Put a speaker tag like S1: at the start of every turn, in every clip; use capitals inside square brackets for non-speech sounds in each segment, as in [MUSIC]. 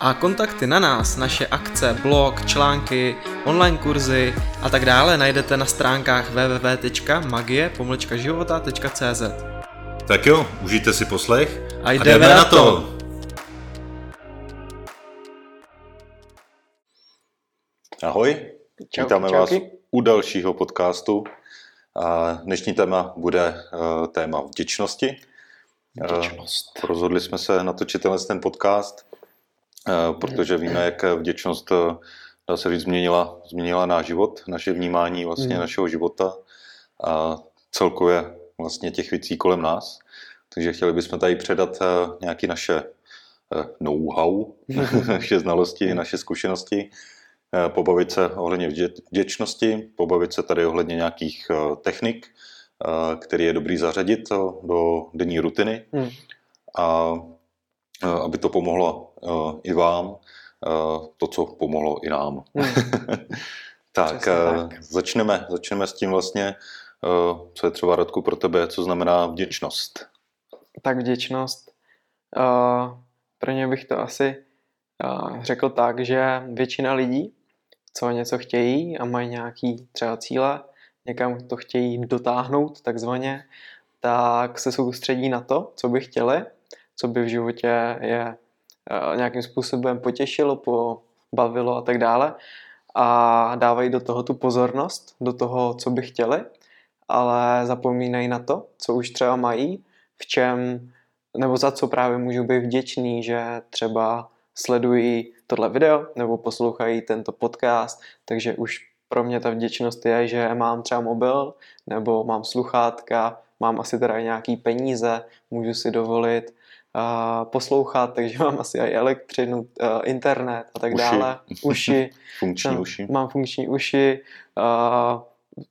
S1: a kontakty na nás, naše akce, blog, články, online kurzy a tak dále najdete na stránkách www.magie-života.cz
S2: Tak jo, užijte si poslech
S1: a jdeme, a jdeme na to!
S2: Ahoj,
S1: Čau,
S2: vítáme
S1: čauky.
S2: vás u dalšího podcastu. A dnešní téma bude uh, téma vděčnosti.
S1: Vděčnost.
S2: Uh, rozhodli jsme se natočit ten podcast, Eh, protože víme, jak vděčnost, eh, dá se říct, změnila, změnila náš život, naše vnímání vlastně mm. našeho života a celkově vlastně těch věcí kolem nás. Takže chtěli bychom tady předat eh, nějaké naše know-how, [LAUGHS] naše znalosti, naše zkušenosti, pobavit se ohledně vděčnosti, pobavit se tady ohledně nějakých technik, které je dobrý zařadit do denní rutiny. Mm. A Eh, aby to pomohlo i vám, uh, to, co pomohlo i nám. Hmm. [LAUGHS] tak, uh, tak, začneme, začneme s tím vlastně, uh, co je třeba Radku pro tebe, co znamená vděčnost.
S1: Tak vděčnost, uh, pro ně bych to asi uh, řekl tak, že většina lidí, co něco chtějí a mají nějaký třeba cíle, někam to chtějí dotáhnout takzvaně, tak se soustředí na to, co by chtěli co by v životě je eh, nějakým způsobem potěšilo, pobavilo a tak dále. A dávají do toho tu pozornost, do toho, co by chtěli, ale zapomínají na to, co už třeba mají, v čem, nebo za co právě můžu být vděčný, že třeba sledují tohle video nebo poslouchají tento podcast, takže už pro mě ta vděčnost je, že mám třeba mobil nebo mám sluchátka, mám asi teda nějaký peníze, můžu si dovolit poslouchat, takže mám asi i elektřinu, internet a tak uši. dále. Uši. [LAUGHS]
S2: funkční uši.
S1: Mám funkční uši.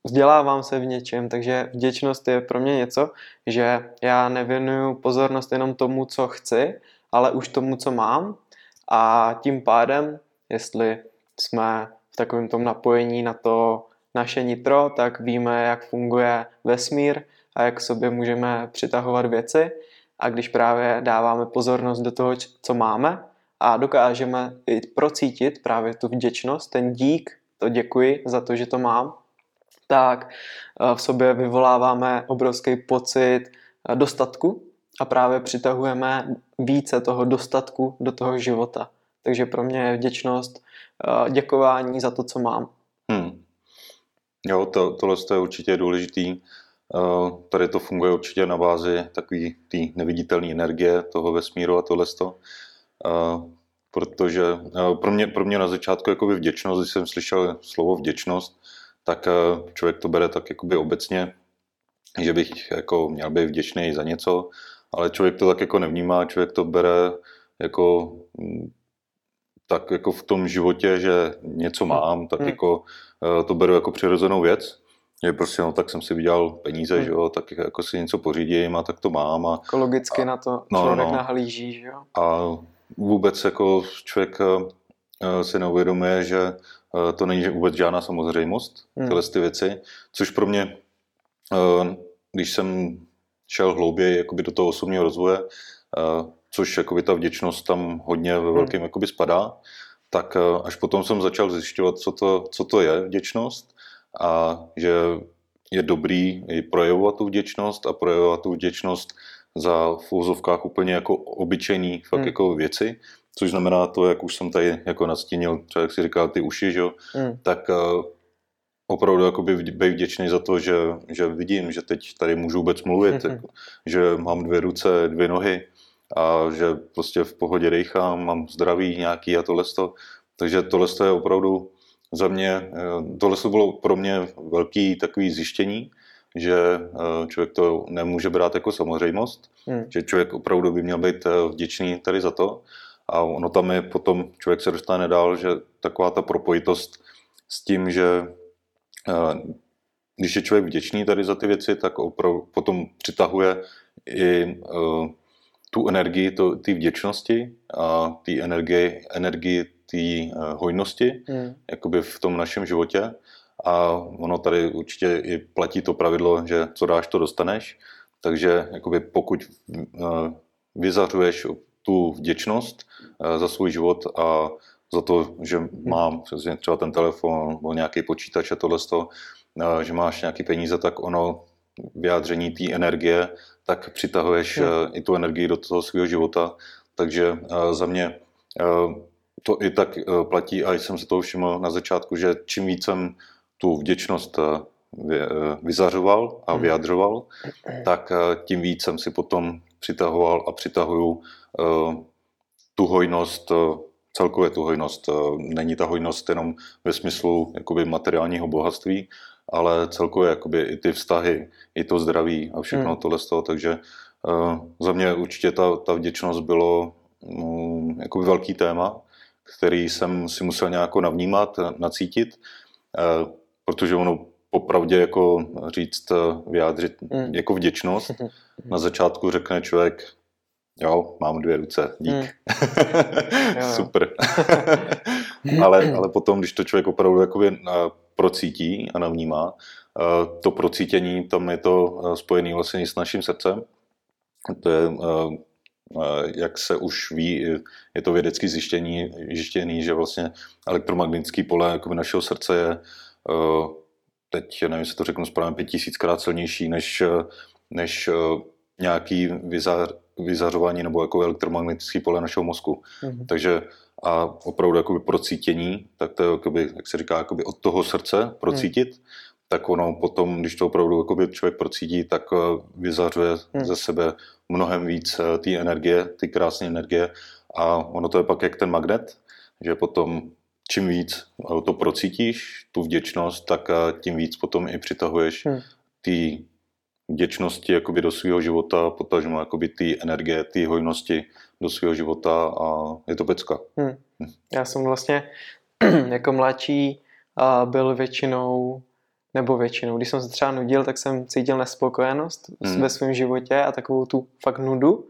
S1: Vzdělávám se v něčem, takže vděčnost je pro mě něco, že já nevěnuju pozornost jenom tomu, co chci, ale už tomu, co mám a tím pádem, jestli jsme v takovém tom napojení na to naše nitro, tak víme, jak funguje vesmír a jak sobě můžeme přitahovat věci a když právě dáváme pozornost do toho, co máme a dokážeme i procítit právě tu vděčnost, ten dík, to děkuji za to, že to mám, tak eh, v sobě vyvoláváme obrovský pocit eh, dostatku a právě přitahujeme více toho dostatku do toho života. Takže pro mě je vděčnost eh, děkování za to, co mám. Hmm.
S2: Jo, to, tohle je určitě důležitý tady to funguje určitě na bázi takové té neviditelné energie toho vesmíru a tohle. Eh, protože eh, pro mě, pro mě na začátku jakoby vděčnost, když jsem slyšel slovo vděčnost, tak člověk to bere tak jakoby obecně, že bych jako měl být vděčný za něco, ale člověk to tak jako nevnímá, člověk to bere jako mm, tak jako v tom životě, že něco mám, tak hmm. jako to beru jako přirozenou věc je prostě, no tak jsem si vydělal peníze, hmm. že jo, tak jako si něco pořídím a tak to mám. A,
S1: Ekologicky a, na to no, člověk no, nahlíží, že jo.
S2: A vůbec jako člověk uh, si neuvědomuje, že uh, to není vůbec žádná samozřejmost, hmm. tyhle ty věci, což pro mě, když jsem šel hlouběji jakoby do toho osobního rozvoje, což jakoby ta vděčnost tam hodně ve velkém hmm. jakoby spadá, tak až potom jsem začal zjišťovat, co to, co to je vděčnost a že je dobrý i projevovat tu vděčnost a projevovat tu vděčnost za v úzovkách úplně jako obyčejný fakt hmm. jako věci, což znamená to, jak už jsem tady jako nastínil, třeba jak si říkal ty uši, že? Hmm. tak uh, opravdu jako by být vděčný za to, že, že vidím, že teď tady můžu vůbec mluvit, hmm. jako, že mám dvě ruce, dvě nohy a že prostě v pohodě dechám, mám zdraví nějaký a tohle. Takže tohle je opravdu za mě, eh, tohle bylo pro mě velký takový zjištění, že eh, člověk to nemůže brát jako samozřejmost, hmm. že člověk opravdu by měl být eh, vděčný tady za to. A ono tam je potom, člověk se dostane dál, že taková ta propojitost s tím, že když je člověk vděčný tady za ty věci, tak opravdu potom přitahuje i tu energii té vděčnosti a té energie, energii té uh, hojnosti mm. jakoby v tom našem životě. A ono tady určitě i platí to pravidlo, že co dáš, to dostaneš. Takže jakoby pokud uh, vyzařuješ tu vděčnost uh, za svůj život a za to, že mám třeba ten telefon nebo nějaký počítač a tohle, že máš nějaké peníze, tak ono vyjádření té energie, tak přitahuješ hmm. i tu energii do toho svého života. Takže za mě to i tak platí a jsem se toho všiml na začátku, že čím víc jsem tu vděčnost vyzařoval a hmm. vyjadřoval, [CLEARS THROAT] tak tím víc jsem si potom přitahoval a přitahuju tu hojnost celkově tu hojnost. Eh, není ta hojnost jenom ve smyslu jakoby materiálního bohatství, ale celkově jakoby i ty vztahy, i to zdraví a všechno hmm. tohle z toho, takže za mě určitě ta, ta vděčnost bylo um, jakoby velký téma, který jsem si musel nějak navnímat, nacítit, uh, protože ono popravdě jako říct, vyjádřit hmm. jako vděčnost. [LAUGHS] Na začátku řekne člověk, Jo, mám dvě ruce, dík. Hmm. [LAUGHS] Super. [LAUGHS] ale, ale potom, když to člověk opravdu jakoby eh, procítí a navnímá, eh, to procítění, tam je to eh, spojené vlastně s naším srdcem. To je, jak se už ví, je to vědecky zjištění, zjištěný, že vlastně elektromagnetický pole jakoby našeho srdce je teď, nevím, jestli to řeknu správně, pět tisíckrát silnější než, než nějaký vizar, vyzařování nebo jako elektromagnetické pole našeho mozku. Mm-hmm. Takže a opravdu jakoby procítění, tak to je, jakoby, jak se říká, jakoby od toho srdce procítit, mm. Tak ono potom, když to opravdu jakoby člověk procítí, tak eh, vyzařuje mm. ze sebe mnohem víc eh, té energie, ty krásné energie a ono to je pak jak ten magnet, že potom čím víc eh, to procítíš, tu vděčnost, tak tím víc potom i přitahuješ mm. ty vděčnosti jakoby do svého života, potažmo jakoby ty energie, ty hojnosti do svého života a je to pecka. Hmm.
S1: Hm. Já jsem vlastně [CLEARS THROAT] jako mladší byl většinou nebo většinou, když jsem se třeba nudil, tak jsem cítil nespokojenost hmm. ve svém životě a takovou tu fakt nudu.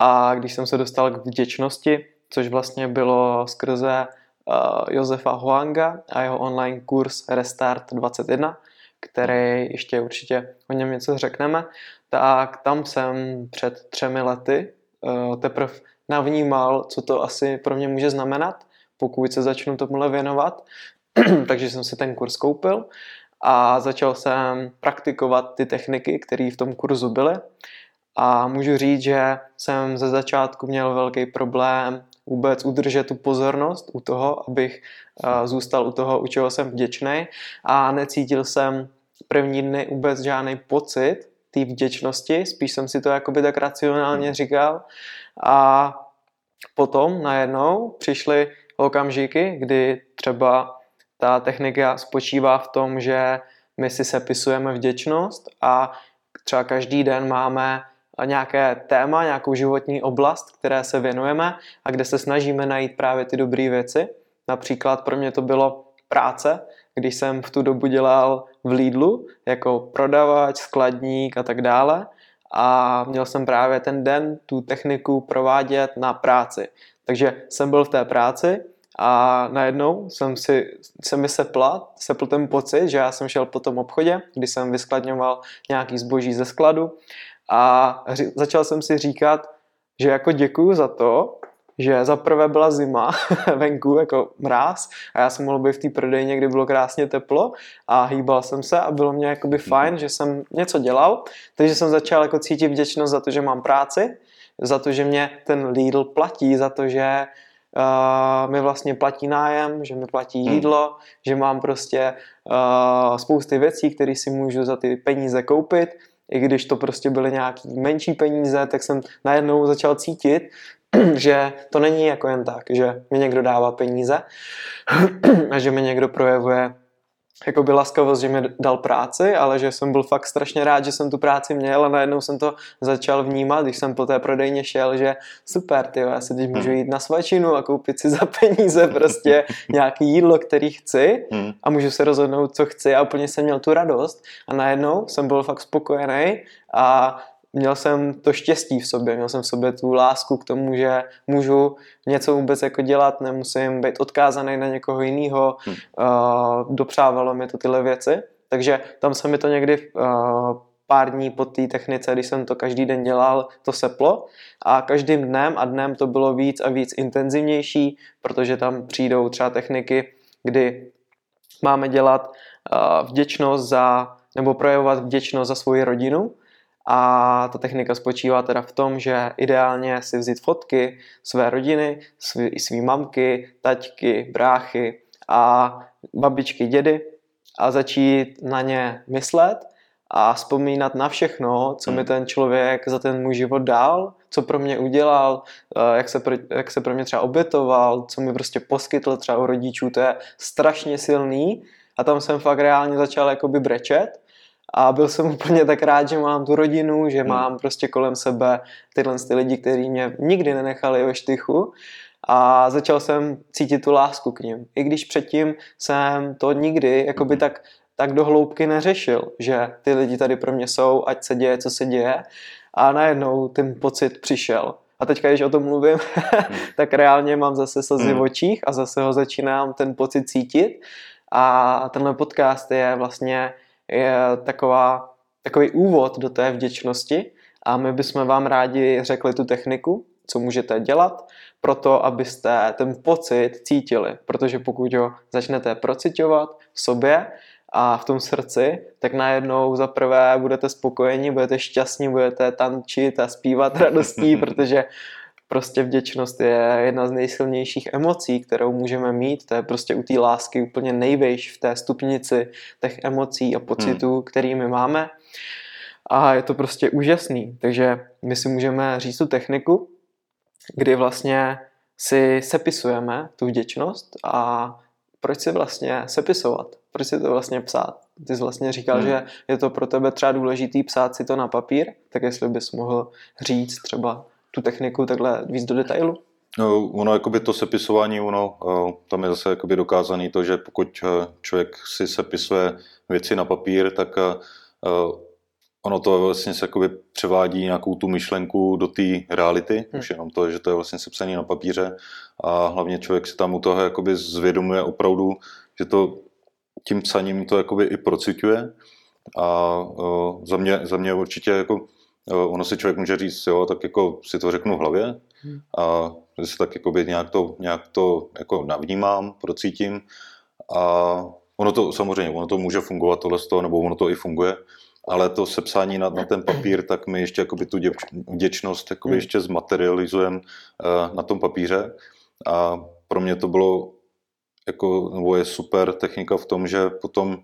S1: A když jsem se dostal k vděčnosti, což vlastně bylo skrze uh, Josefa Hoanga a jeho online kurz Restart 21, který ještě určitě o něm něco řekneme, tak tam jsem před třemi lety uh, teprve navnímal, co to asi pro mě může znamenat, pokud se začnu tomuhle věnovat. [CLEARS THROAT] Takže jsem si ten kurz koupil a začal jsem praktikovat ty techniky, které v tom kurzu byly. A můžu říct, že jsem ze začátku měl velký problém vůbec udržet tu pozornost u toho, abych uh, zůstal u toho, u čeho jsem vděčný a necítil jsem první dny vůbec žádný pocit té vděčnosti, spíš jsem si to jakoby tak racionálně hmm. říkal a potom najednou přišly okamžiky, kdy třeba ta technika spočívá v tom, že my si sepisujeme vděčnost a třeba každý den máme nějaké téma, nějakou životní oblast, které se věnujeme a kde se snažíme najít právě ty dobré věci. Například pro mě to bylo práce, když jsem v tu dobu dělal v Lidlu jako prodavač, skladník a tak dále a měl jsem právě ten den tu techniku provádět na práci. Takže jsem byl v té práci a najednou jsem si, se mi sepla, sepl ten pocit, že já jsem šel po tom obchodě, kdy jsem vyskladňoval nějaký zboží ze skladu a začal jsem si říkat, že jako děkuju za to, že za prvé byla zima [LAUGHS] venku, jako mráz a já jsem mohl být v té prodejně, kdy bylo krásně teplo a hýbal jsem se a bylo mě jakoby mhm. fajn, že jsem něco dělal, takže jsem začal jako cítit vděčnost za to, že mám práci, za to, že mě ten Lidl platí, za to, že uh, mi vlastně platí nájem, že mi platí hmm. jídlo, hmm. že mám prostě uh, spousty věcí, které si můžu za ty peníze koupit, i když to prostě byly nějaký menší peníze, tak jsem najednou začal cítit, [CLEARS THROAT] že to není jako jen tak, že mi někdo dává peníze [CLEARS THROAT] a že mi někdo projevuje jako by laskavost, že mi dal práci, ale že jsem byl fakt strašně rád, že jsem tu práci měl a najednou jsem to začal vnímat, když jsem po té prodejně šel, že super, ty já se teď můžu hmm. jít na svačinu a koupit si za peníze prostě [LAUGHS] nějaký jídlo, který chci hmm. a můžu se rozhodnout, co chci a úplně jsem měl tu radost a najednou jsem byl fakt spokojený a měl jsem to štěstí v sobě, měl jsem v sobě tu lásku k tomu, že můžu něco vůbec jako dělat, nemusím být odkázaný na někoho jiného, hmm. uh, dopřávalo mi to tyhle věci, takže tam se mi to někdy uh, pár dní po té technice, když jsem to každý den dělal, to seplo. A každým dnem a dnem to bylo víc a víc intenzivnější, protože tam přijdou třeba techniky, kdy máme dělat uh, vděčnost za, nebo projevovat vděčnost za svoji rodinu, a ta technika spočívá teda v tom, že ideálně si vzít fotky své rodiny, svý, svý mamky, taťky, bráchy a babičky, dědy a začít na ně myslet a vzpomínat na všechno, co mi hmm. ten člověk za ten můj život dal, co pro mě udělal, eh, jak se, pro, jak se pro mě třeba obětoval, co mi prostě poskytl třeba u rodičů, to je strašně silný a tam jsem fakt reálně začal jakoby brečet a byl jsem úplně tak rád, že mám tu rodinu, že hmm. mám prostě kolem sebe tyhle ty lidi, kteří mě nikdy nenechali ve štychu a začal jsem cítit tu lásku k ním. I když předtím jsem to nikdy jakoby hmm. tak, tak do hloubky neřešil, že ty lidi tady pro mě jsou, ať se děje, co se děje a najednou ten pocit přišel. A teďka, když o tom mluvím, hmm. [LAUGHS] tak reálně mám zase slzy v očích a zase ho začínám ten pocit cítit. A tenhle podcast je vlastně je taková, takový úvod do té vděčnosti a my bychom vám rádi řekli tu techniku, co můžete dělat, proto abyste ten pocit cítili, protože pokud ho začnete procitovat v sobě a v tom srdci, tak najednou za prvé budete spokojeni, budete šťastní, budete tančit a zpívat radostí, [LAUGHS] protože prostě vděčnost je jedna z nejsilnějších emocí, kterou můžeme mít. To je prostě u té lásky úplně nejvejš v té stupnici těch emocí a pocitů, hmm. který my máme. A je to prostě úžasný. Takže my si můžeme říct tu techniku, kdy vlastně si sepisujeme tu vděčnost a proč si vlastně sepisovat? Proč si to vlastně psát? Ty jsi vlastně říkal, hmm. že je to pro tebe třeba důležitý psát si to na papír, tak jestli bys mohl říct třeba tu techniku takhle víc do detailu?
S2: No, ono, jakoby to sepisování, ono, eh, tam je zase jakoby dokázaný to, že pokud eh, člověk si sepisuje věci na papír, tak eh, ono to vlastně se jakoby převádí nějakou tu myšlenku do té reality, hmm. už jenom to, že to je vlastně sepsané na papíře a hlavně člověk si tam u toho jakoby zvědomuje opravdu, že to tím psaním to jakoby i procituje a za mě, za mě určitě jako ono si člověk může říct, jo, tak jako si to řeknu v hlavě hmm. a že si tak jako nějak to, nějak to jako navnímám, procítím a ono to samozřejmě, ono to může fungovat tohle z toho, nebo ono to i funguje, ale to sepsání na, na ten papír, tak my ještě jakoby tu vděčnost jakoby hmm. ještě zmaterializujeme uh, na tom papíře a pro mě to bylo jako, nebo je super technika v tom, že potom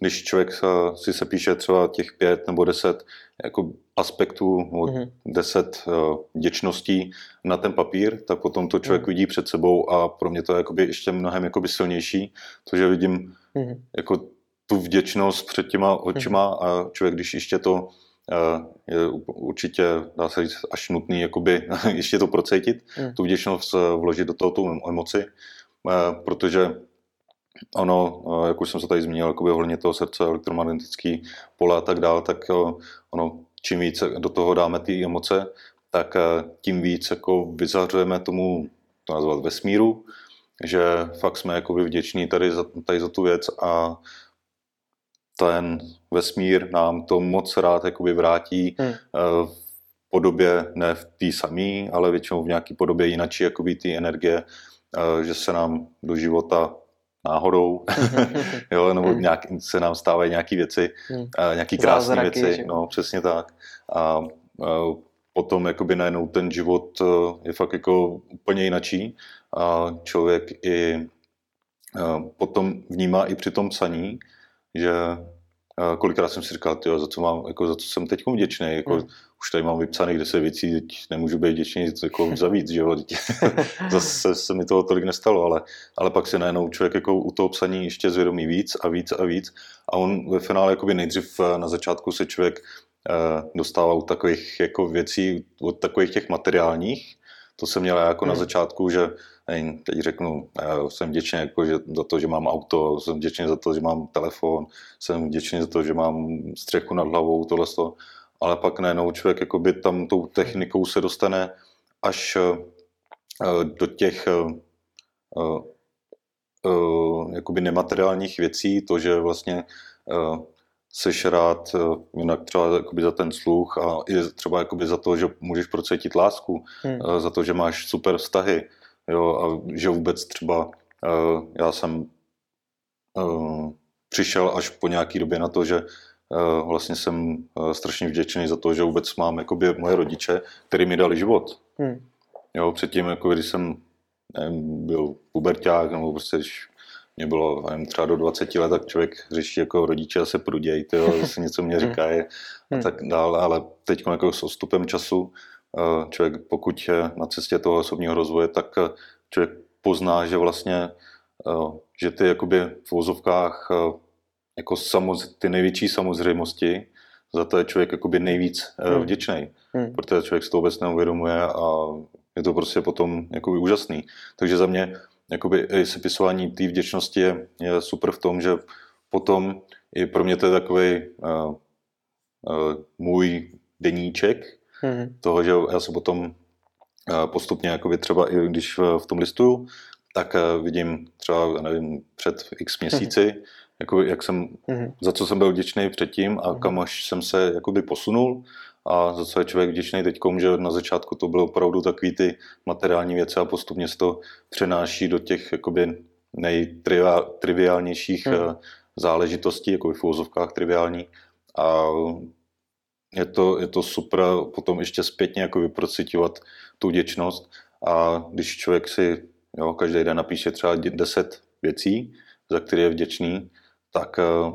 S2: když člověk si se píše třeba těch pět nebo deset jako aspektů, mm-hmm. deset uh, vděčností na ten papír, tak potom to člověk mm-hmm. vidí před sebou a pro mě to je jakoby ještě mnohem jakoby silnější, protože vidím mm-hmm. jako tu vděčnost před těma očima mm-hmm. a člověk, když ještě to uh, je určitě, dá se říct, až nutný jakoby [LAUGHS] ještě to procítit, mm. tu vděčnost vložit do toho tu emoci, protože ono, eh, jak už jsem se tady zmínil, jakoby ohledně toho srdce, elektromagnetický pole a tak dále, tak eh, ono, čím víc do toho dáme ty emoce, tak eh, tím víc jako vyzařujeme tomu, to nazvat vesmíru, že fakt jsme jako vděční tady za, tady za tu věc a ten vesmír nám to moc rád jakoby vrátí hmm. v podobě, ne v té samé, ale většinou v nějaké podobě jinačí jakoby ty energie, že se nám do života náhodou, [LAUGHS] [LAUGHS] jo, nebo hmm. nějak, se nám stávají nějaké věci, hmm. nějaké krásné věci, že? no přesně tak. A, a potom jakoby najednou ten život e, je fakt jako úplně jinačí a člověk i a e, potom vnímá i při tom psaní, že kolikrát jsem si říkal, tyjo, za co mám, jako za co jsem teď vděčný, jako, mm. už tady mám vypsaných 10 věcí, teď nemůžu být vděčný jako za víc, že jo, [LAUGHS] zase se mi toho tolik nestalo, ale, ale pak se najednou člověk jako u toho psaní ještě zvědomí víc a víc a víc a on ve finále jakoby nejdřív na začátku se člověk uh, dostává u takových jako věcí, od takových těch materiálních, to jsem měl jako mm. na hmm. začátku, že teď řeknu, jsem vděčný jako, že, za to, že mám auto, jsem vděčný za to, že mám telefon, jsem vděčný za to, že mám střechu nad hlavou, tohle to. Ale pak najednou člověk jakoby tam tou technikou se dostane až uh, do těch uh, uh, jakoby nemateriálních věcí, to, že vlastně seš rád jinak třeba jakoby za ten sluch a i třeba jakoby za to, že můžeš procítit lásku, hmm. za to, že máš super vztahy, Jo, a že vůbec třeba uh, já jsem uh, přišel až po nějaký době na to, že uh, vlastně jsem uh, strašně vděčný za to, že vůbec mám jakoby moje rodiče, který mi dali život. Hmm. Jo, předtím, jako když jsem nevím, byl puberták, nebo prostě když mě bylo nevím, třeba do 20 let, tak člověk řeší jako rodiče a se pruděj, tyjo, zase něco mě říkají a hmm. tak dále, ale teď jako s odstupem času Eh, člověk, pokud je na cestě toho osobního rozvoje, tak eh, člověk pozná, že vlastně, eh, že ty jakoby v vozovkách jako samoz, ty největší samozřejmosti, za to je člověk jakoby nejvíc hmm. vděčný, hmm. protože člověk si to vůbec neuvědomuje a je to prostě potom jakoby úžasný. Takže za mě jakoby i sepisování té vděčnosti je, je super v tom, že potom i pro mě to je takový uh, uh, můj deníček, hmm. toho, že já se potom eh, postupně, jakoby třeba i když v tom listuju, tak eh, vidím třeba, nevím, před x měsíci, hmm. jako, jak jsem, hmm. za co jsem byl vděčný předtím a hmm. kam až jsem se jakoby posunul a za co je člověk vděčný teď, že na začátku to bylo opravdu takový ty materiální věci a postupně se to přenáší do těch jakoby nejtriviálnějších hmm. záležitostí, jako v úvozovkách triviální. A je to, je to super potom ještě zpětně jako vyprocitovat tu vděčnost a když člověk si jo, každý den napíše třeba 10 věcí, za které je vděčný, tak uh,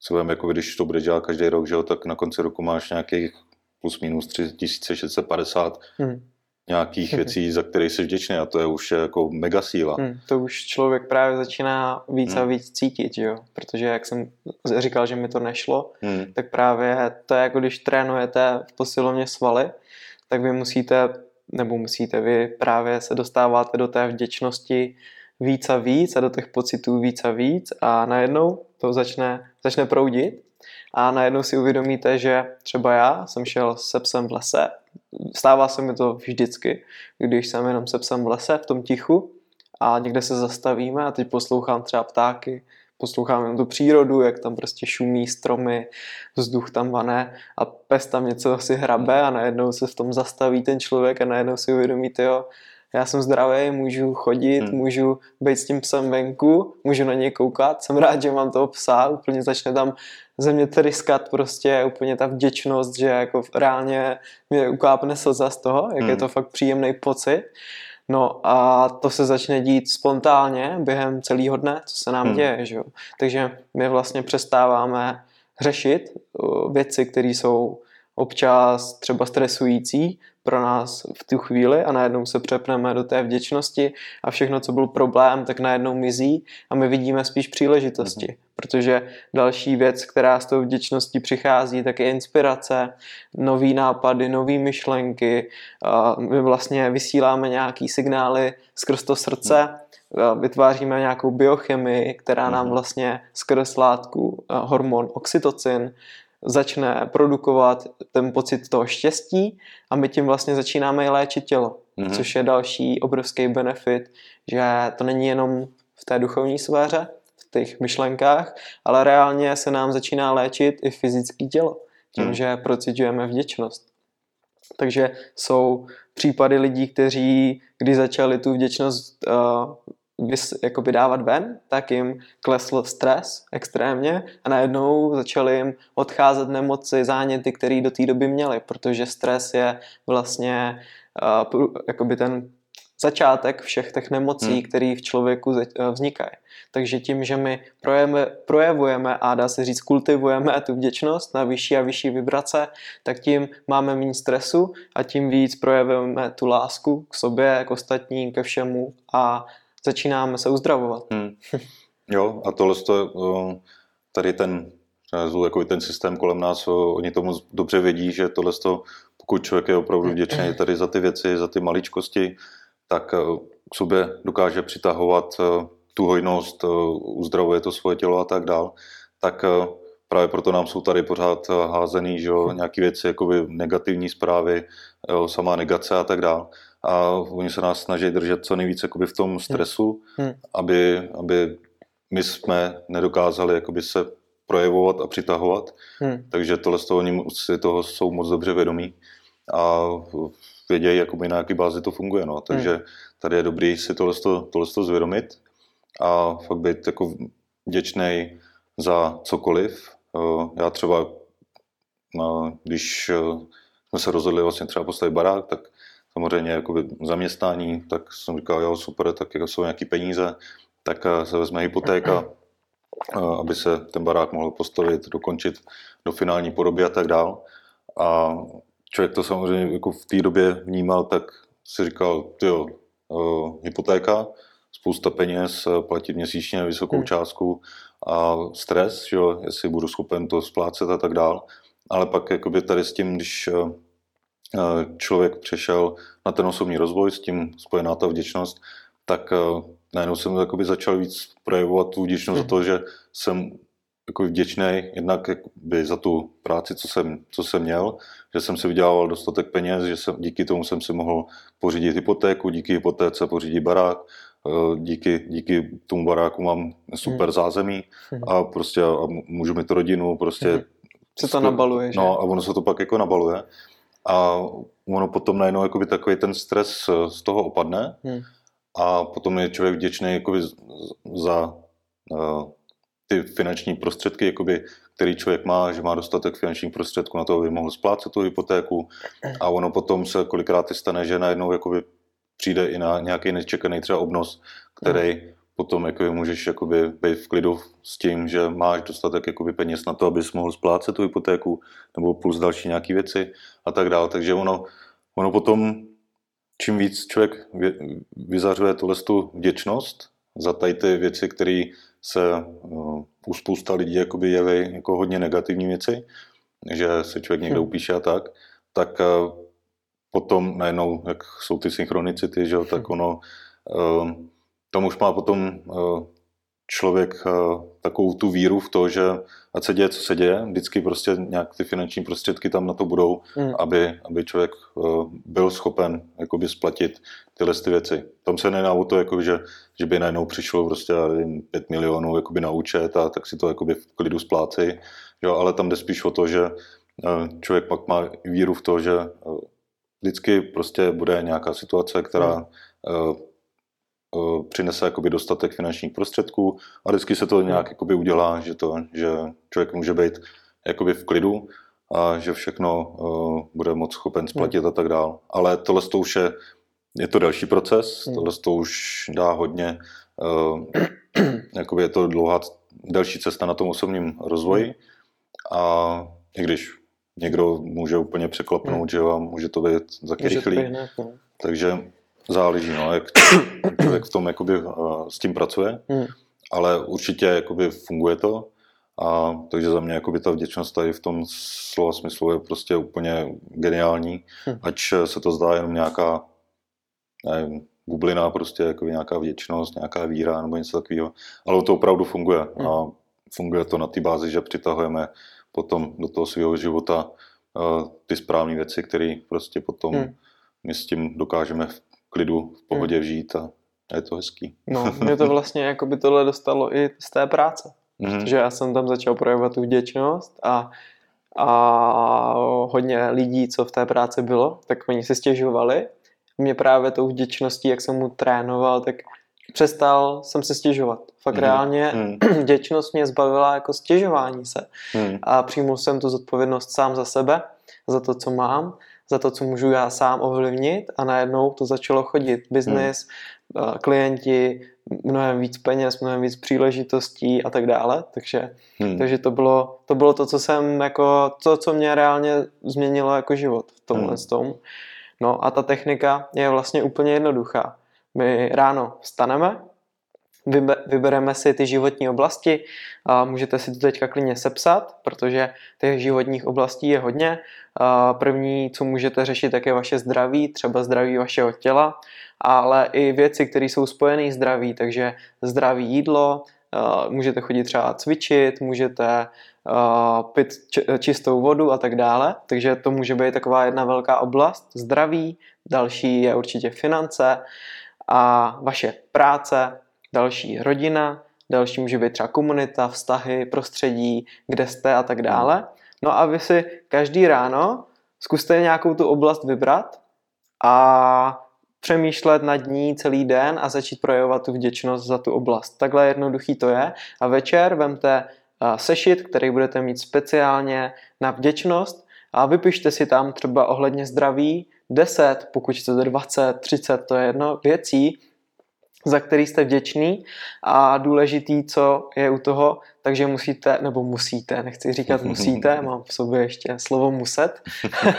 S2: co vím, jako když to bude dělat každý rok, že jo, tak na konci roku máš nějakých plus minus 3650 hmm nějakých mm-hmm. věcí, za které jsi vděčný a to je už jako mega síla. Mm,
S1: to už člověk právě začíná víc mm. a hmm. víc cítit, jo? protože jak jsem říkal, že mi to nešlo, mm. tak právě to je jako když trénujete v posilovně svaly, tak vy musíte, nebo musíte, vy právě se dostáváte do té vděčnosti víc a víc a do těch pocitů víc a víc a najednou to začne, začne proudit a najednou si uvědomíte, že třeba já jsem šel se psem v lese stává se mi to vždycky, když jsem jenom se psem v lese, v tom tichu a někde se zastavíme a teď poslouchám třeba ptáky, poslouchám jenom tu přírodu, jak tam prostě šumí stromy, vzduch tam vane a pes tam něco asi hrabe a najednou se v tom zastaví ten člověk a najednou si uvědomí, jo, já jsem zdravý, můžu chodit, hmm. můžu být s tím psem venku, můžu na něj koukat, jsem rád, že mám toho psa, úplně začne tam ze mě tryskat prostě úplně ta vděčnost, že jako reálně mě ukápne slza z toho, jak hmm. je to fakt příjemný pocit. No a to se začne dít spontánně během celého dne, co se nám hmm. děje, že jo. Takže my vlastně přestáváme řešit uh, věci, které jsou občas třeba stresující pro nás v tu chvíli a najednou se přepneme do té vděčnosti a všechno, co byl problém, tak najednou mizí a my vidíme spíš příležitosti. Protože další věc, která z toho vděčnosti přichází, tak je inspirace, nový nápady, nové myšlenky. My vlastně vysíláme nějaký signály skrz to srdce, vytváříme nějakou biochemii, která nám mhm. vlastně skrz látku hormon oxytocin začne produkovat ten pocit toho štěstí a my tím vlastně začínáme i léčit tělo, mm-hmm. což je další obrovský benefit, že to není jenom v té duchovní sféře, těch myšlenkách, ale reálně se nám začíná léčit i fyzické tělo, tím, mm. že procitujeme vděčnost. Takže jsou případy lidí, kteří, když začali tu vděčnost uh, vys, jakoby dávat ven, tak jim klesl stres extrémně a najednou začaly jim odcházet nemoci, záněty, které do té doby měli, protože stres je vlastně uh, jakoby ten začátek všech těch nemocí,
S2: Hmm.
S1: které v člověku eh, vznikají. Takže tím, že my projevujeme, projevujeme a dá se říct kultivujeme tu vděčnost na vyšší a vyšší vibrace, tak tím máme méně stresu a tím víc projevujeme tu lásku k sobě, k ostatním, ke všemu a začínáme se uzdravovat.
S2: Hmm. Jo, a tohle to, eh, tady ten, jako ten systém kolem nás, eh, oni tomu dobře vědí, že tohle to, pokud člověk je opravdu vděčný tady za ty věci, za ty maličkosti, tak eh, k sobě dokáže přitahovat eh, tu hojnost, eh, uzdravuje to svoje tělo a tak dál, tak právě proto nám jsou tady pořád házený, že jo, nějaké věci, jakoby negativní zprávy, jo, samá negace a tak dál. A oni se nás snaží držet co nejvíce jakoby v tom stresu,
S1: Hmm.
S2: aby, aby my jsme nedokázali jakoby se projevovat a přitahovat.
S1: Hmm.
S2: Takže tohle z toho oni si toho jsou moc dobře vědomí a vědějí, jakoby na jaký bázi to funguje. No. Takže tady je dobrý si tohle, tohle zvědomit a fakt být jako vděčný za cokoliv. Eh, Já třeba, eh, když eh, jsme se rozhodli vlastně třeba postavit barák, tak samozřejmě jakoby zaměstnání, tak jsem říkal, jo, super, tak jako jsou nějaký peníze, tak se vezme hypotéka, aby se ten barák mohl postavit, dokončit do finální podoby a tak dál. A člověk to samozřejmě jako v té době vnímal, tak si říkal, jo, hypotéka, spousta peněz, eh, platit měsíčně vysokou
S1: Hmm.
S2: částku a stres, že jo, jestli budu schopen to splácet a tak dál. Ale pak jakoby tady s tím, když eh, člověk přešel na ten osobní rozvoj, s tím spojená ta vděčnost, tak najednou jsem jakoby začal víc projevovat tu vděčnost za
S1: Mhm.
S2: to, že jsem jako vděčný jednak jakoby za tu práci, co jsem, co jsem měl, že jsem si vydělával dostatek peněz, že jsem, díky tomu jsem si mohl pořídit hypotéku, díky hypotéce pořídit barák, eh, díky, díky tomu baráku mám super
S1: Mhm.
S2: zázemí
S1: Mhm.
S2: a prostě a můžu mít rodinu, prostě
S1: Mhm. Se to nabaluje, že?
S2: No a ono se to pak jako nabaluje a ono potom najednou jakoby takový ten stres eh, z toho opadne
S1: Hmm.
S2: a potom je člověk vděčný jakoby za uh, ty finanční prostředky, jakoby, který člověk má, že má dostatek finančních prostředků na to, aby mohl splácet tu hypotéku a ono potom se kolikrát i stane, že najednou jakoby přijde i na nějaký nečekaný třeba obnos, který potom jakoby můžeš jakoby být v klidu s tím, že máš dostatek jakoby peněz na to, abys mohl splácet tu hypotéku nebo plus další nějaké věci a tak dále. Takže ono, ono potom, čím víc člověk vy- vyzařuje tuhle tu vděčnost za tady ty věci, které se uh, u spousta lidí jakoby jeví jako hodně negativní věci, že se člověk někde
S1: Hmm.
S2: upíše a tak, tak uh, potom najednou, jak jsou ty synchronicity, že tak ono, uh, tam už má potom člověk uh, takovou tu víru v to, že ať se děje, co se děje, vždycky prostě nějak ty finanční prostředky tam na to budou,
S1: Hmm.
S2: aby, aby člověk uh, byl schopen jakoby splatit tyhle ty věci. Tam se nejedná o to, jako, že, že by najednou přišlo prostě já nevím, 5 milionů jakoby na účet a tak si to jakoby v klidu splácí, jo, ale tam jde spíš o to, že uh, člověk pak má víru v to, že vždycky prostě bude nějaká situace, která uh, přinese jakoby dostatek finančních prostředků a vždycky se to nějak jakoby udělá, že, to, že člověk může být jakoby v klidu a že všechno uh, bude moc schopen splatit a tak dál. Ale tohle to už je, je to další proces,
S1: Hmm.
S2: tohle to už dá hodně, uh, [CLEARS THROAT] jakoby je to dlouhá, delší cesta na tom osobním rozvoji a i když někdo může úplně překlapnout,
S1: Hmm.
S2: že a může to být
S1: to
S2: rychlý,
S1: no.
S2: takže záleží, no, jak [COUGHS] člověk v tom jakoby, uh, s tím pracuje,
S1: Hmm.
S2: ale určitě jakoby funguje to. A takže za mě jakoby ta vděčnost tady v tom slova smyslu je prostě úplně geniální,
S1: Hmm.
S2: ač se to zdá jenom nějaká nevím, bublina, prostě jako nějaká vděčnost, nějaká víra nebo něco takového, ale to opravdu funguje
S1: Hmm.
S2: a funguje to na té bázi, že přitahujeme potom do toho svého života uh, ty správné věci, které prostě potom
S1: Hmm.
S2: my s tím dokážeme klidu, v pohodě žít a je to hezký.
S1: No, [LAUGHS] mě to vlastně jako by tohle dostalo i z té práce.
S2: Mhm.
S1: Protože já jsem tam začal projevovat tu vděčnost a, a hodně lidí, co v té práci bylo, tak oni si stěžovali. Mě právě tou vděčností, jak jsem mu trénoval, tak přestal jsem se stěžovat. Fakt
S2: Mhm.
S1: reálně
S2: Mhm. [CLEARS THROAT]
S1: vděčnost mě zbavila jako stěžování se
S2: Mhm.
S1: a přijmul jsem tu zodpovědnost sám za sebe, za to, co mám za to, co můžu já sám ovlivnit a najednou to začalo chodit. Biznis, hmm. klienti, mnohem víc peněz, mnohem víc příležitostí a tak dále. Takže, hmm. takže to, bylo, to bylo to, co jsem jako, to, co mě reálně změnilo jako život v tomhle hmm. tom. No a ta technika je vlastně úplně jednoduchá. My ráno vstaneme, vybereme si ty životní oblasti a můžete si to teďka klidně sepsat, protože těch životních oblastí je hodně. A první, co můžete řešit, tak je vaše zdraví, třeba zdraví vašeho těla, ale i věci, které jsou spojené s zdraví, takže zdraví jídlo, můžete chodit třeba cvičit, můžete pít čistou vodu a tak dále, takže to může být taková jedna velká oblast, zdraví, další je určitě finance a vaše práce, další rodina, další může být třeba komunita, vztahy, prostředí, kde jste a tak dále. No a vy si každý ráno zkuste nějakou tu oblast vybrat a přemýšlet nad ní celý den a začít projevovat tu vděčnost za tu oblast. Takhle jednoduchý to je. A večer vemte sešit, který budete mít speciálně na vděčnost a vypište si tam třeba ohledně zdraví 10, pokud chcete 20, 30, to je jedno, věcí, za který jste vděčný. A důležitý, co je u toho, takže musíte, nebo musíte, nechci říkat [LAUGHS] musíte, mám v sobě ještě slovo muset,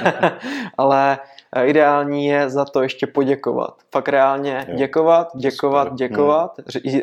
S1: [LAUGHS] ale ideální je za to ještě poděkovat. Fakt reálně děkovat, děkovat, děkovat,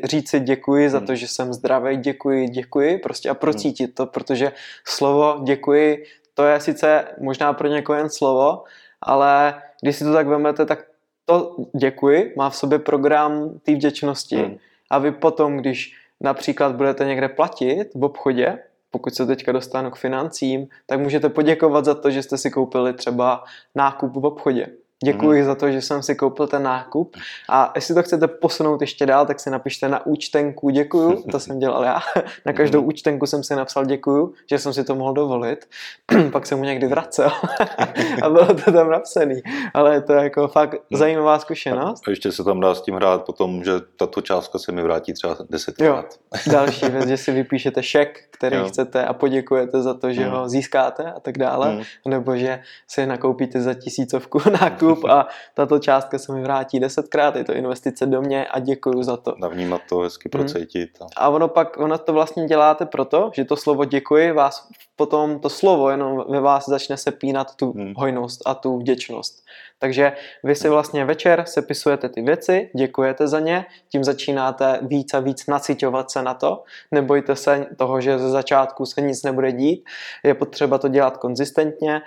S1: říct si děkuji za hmm. to, že jsem zdravý, děkuji, děkuji, prostě a procítit to, protože slovo děkuji, to je sice možná pro někoho jen slovo, ale když si to tak vezmete, tak to děkuji má v sobě program té vděčnosti hmm. a vy potom, když například budete někde platit v obchodě, pokud se teďka dostanu k financím, tak můžete poděkovat za to, že jste si koupili třeba nákup v obchodě. Děkuji mm. za to, že jsem si koupil ten nákup. A jestli to chcete posunout ještě dál, tak si napište na účtenku děkuju. [LAUGHS] To jsem dělal já. Na každou mm. účtenku jsem si napsal děkuju, že jsem si to mohl dovolit. [CLEARS THROAT] Pak jsem mu někdy vracel. [LAUGHS] a bylo to tam napsaný. Ale to je jako fakt mm. zajímavá zkušenost.
S2: A ještě se tam dá s tím hrát potom, že tato částka se mi vrátí třeba desetkrát. [LAUGHS]
S1: Další věc, že si vypíšete šek, který jo. chcete a poděkujete za to, že mm. ho získáte a tak dále. Mm. Nebo že si nakoupíte za tisícovku nákup nákup a tato částka se mi vrátí desetkrát, je to investice do mě a děkuju za to.
S2: Navnímat to, hezky mhm. procítit.
S1: Hmm. A ono pak, ono to vlastně děláte proto, že to slovo děkuji vás potom to slovo jenom ve vás začne sepínat tu hmm. hojnost a tu vděčnost. Takže vy si vlastně večer sepisujete ty věci, děkujete za ně, tím začínáte víc a víc naciťovat se na to. Nebojte se toho, že ze začátku se nic nebude dít. Je potřeba to dělat konzistentně.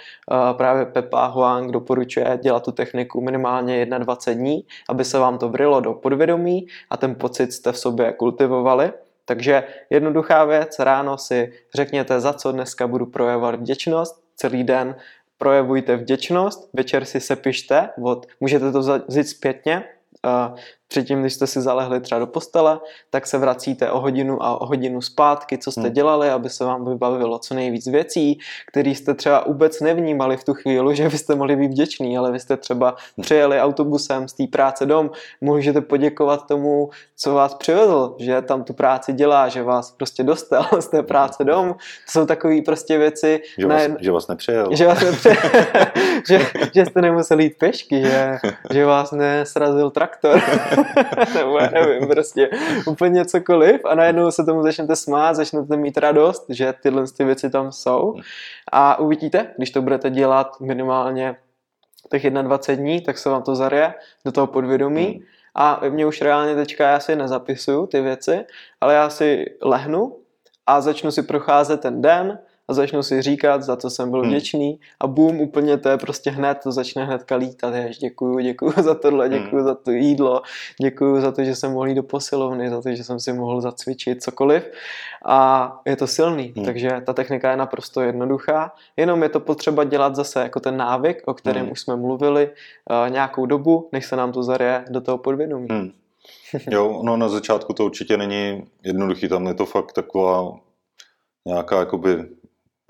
S1: Právě Pepa Huang doporučuje dělat tu techniku minimálně 21 dní, aby se vám to vrylo do podvědomí a ten pocit jste v sobě kultivovali. Takže jednoduchá věc, ráno si řekněte, za co dneska budu projevovat vděčnost, celý den projevujte vděčnost, večer si sepište, od, můžete to vzít zpětně, předtím, když jste si zalehli třeba do postele, tak se vracíte o hodinu a o hodinu zpátky, co jste hmm. dělali, aby se vám vybavilo co nejvíc věcí, které jste třeba vůbec nevnímali v tu chvíli, že byste mohli být vděční, ale vy jste třeba hmm. přijeli autobusem z té práce dom, můžete poděkovat tomu, co vás přivezl, že tam tu práci dělá, že vás prostě dostal z té práce dom. To jsou takové prostě věci.
S2: Že vás, ne, že vás nepřijel.
S1: Že, vás [LAUGHS] že, že jste nemuseli jít pešky, že, že vás nesrazil traktor. [LAUGHS] [LAUGHS] nebo já nevím, prostě úplně cokoliv a najednou se tomu začnete smát, začnete mít radost, že tyhle ty věci tam jsou. A uvidíte, když to budete dělat minimálně těch 21 dní, tak se vám to zarie do toho podvědomí. Hmm. a mě už reálně teďka já si nezapisuju ty věci, ale já si lehnu a začnu si procházet ten den, a začnu si říkat, za co jsem byl hmm. vděčný a boom, úplně to je prostě hned, to začne hnedka lítat, jež děkuju, děkuju za tohle, hmm. děkuju hmm. za to jídlo, děkuju za to, že jsem mohl jít do posilovny, za to, že jsem si mohl zacvičit cokoliv a je to silný, hmm. takže ta technika je naprosto jednoduchá, jenom je to potřeba dělat zase jako ten návyk, o kterém hmm. už jsme mluvili uh, nějakou dobu, než se nám to zarie do toho podvědomí. Hmm. [LAUGHS]
S2: Jo, no na začátku to určitě není jednoduchý, tam je to fakt taková nějaká jakoby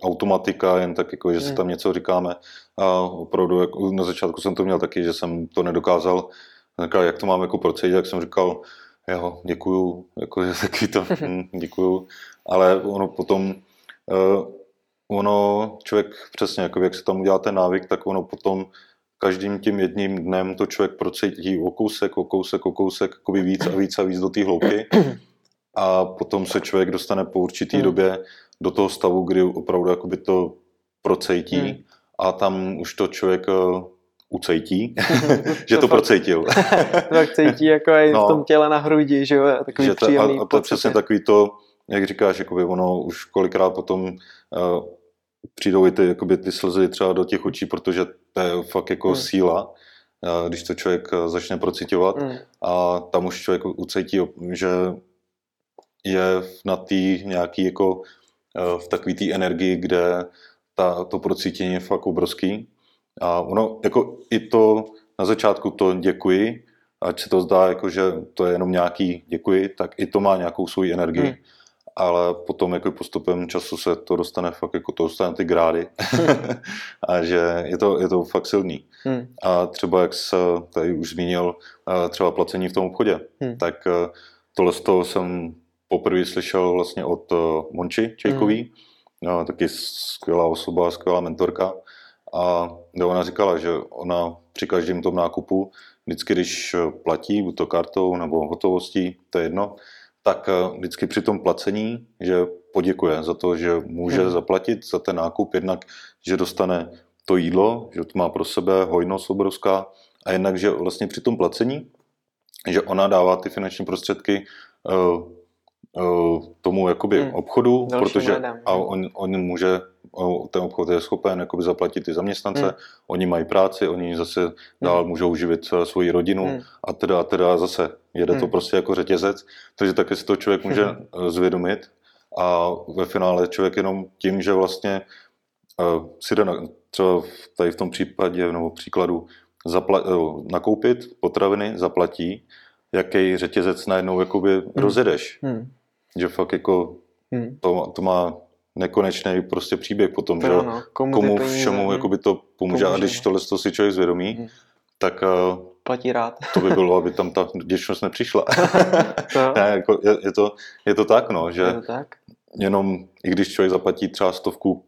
S2: automatika, jen tak jako, že si hmm. tam něco říkáme. A opravdu jako, na začátku jsem to měl taky, že jsem to nedokázal, říkal, jak to mám jako procedit, jak jsem říkal, jo, děkuju, jako, [LAUGHS] že taky to, hm, děkuju, ale ono potom, uh, ono, člověk přesně, jako jak se tam udělá ten návyk, tak ono potom každým tím jedním dnem to člověk procítí o kousek, o kousek, o kousek, jakoby víc a víc a víc do té hloubky. [COUGHS] A potom se člověk dostane po určitý
S1: Hmm.
S2: době do toho stavu, kdy opravdu jakoby to procejtí
S1: Hmm.
S2: a tam už to člověk uh, ucejtí, [LAUGHS] že
S1: To
S2: to procejtil. [LAUGHS]
S1: To tak cítí jako i
S2: No.
S1: v tom těle na hrudi, že jo, takový
S2: že to,
S1: příjemný
S2: a, a to je přesně takový to, jak říkáš, jakoby ono už kolikrát potom uh, přijdou i ty, jakoby ty slzy třeba do těch očí, protože to je fakt jako
S1: Hmm.
S2: síla, uh, když to člověk začne procitovat
S1: Mm,
S2: a tam už člověk ucítí, že je na té nějaký jako eh, v takové té energii, kde ta, to procítění je fakt obrovský. A ono, jako i to na začátku to děkuji, ať se to zdá, jako, že to je jenom nějaký děkuji, tak i to má nějakou svoji energii.
S1: Hmm.
S2: Ale potom jako postupem času se to dostane fakt, jako to dostane ty grády. [LAUGHS] a že je to, je to fakt silný.
S1: mm,
S2: A třeba, jak se tady už zmínil, eh, třeba placení v tom obchodě,
S1: Hmm.
S2: tak eh, tohle z toho jsem poprvé slyšel vlastně od eh, Monči Čejkový, no, taky skvělá osoba, skvělá mentorka. A ona říkala, že ona při každém tom nákupu, vždycky, když eh, platí, buď to kartou nebo hotovostí, to je jedno, tak eh, vždycky při tom placení, že poděkuje za to, že může
S1: Hmm.
S2: zaplatit za ten nákup, jednak, že dostane to jídlo, že to má pro sebe hojnost obrovská a jednak, že vlastně při tom placení, že ona dává ty finanční prostředky tomu jakoby
S1: Hmm.
S2: obchodu,
S1: Dalším
S2: protože
S1: lidem.
S2: a on, on může, uh, ten obchod je schopen jakoby zaplatit ty zaměstnance,
S1: Hmm.
S2: oni mají práci, oni zase dál můžou živit eh, svoji rodinu
S1: Hmm.
S2: a teda a teda zase jede to
S1: Hmm.
S2: prostě jako řetězec, takže taky si to člověk může
S1: Hmm.
S2: eh, zvědomit a ve finále člověk jenom tím, že vlastně uh, si jde na, třeba tady v tom případě nebo příkladu zapla, uh, nakoupit potraviny, zaplatí, jaký řetězec najednou jakoby rozjedeš.
S1: mm,
S2: Že fakt jako
S1: mm.
S2: to, to má nekonečný prostě příběh potom,
S1: To
S2: že
S1: no, komu,
S2: komu všemu
S1: mm,
S2: jakoby to pomůže. A když
S1: no.
S2: tohle to si člověk zvědomí,
S1: Hmm.
S2: tak uh,
S1: platí rád.
S2: to by bylo, aby tam ta vděčnost nepřišla. [LAUGHS]
S1: To,
S2: ne, jako je, je, to, je to tak, no, že
S1: je to tak?
S2: jenom, i když člověk zaplatí třeba stovku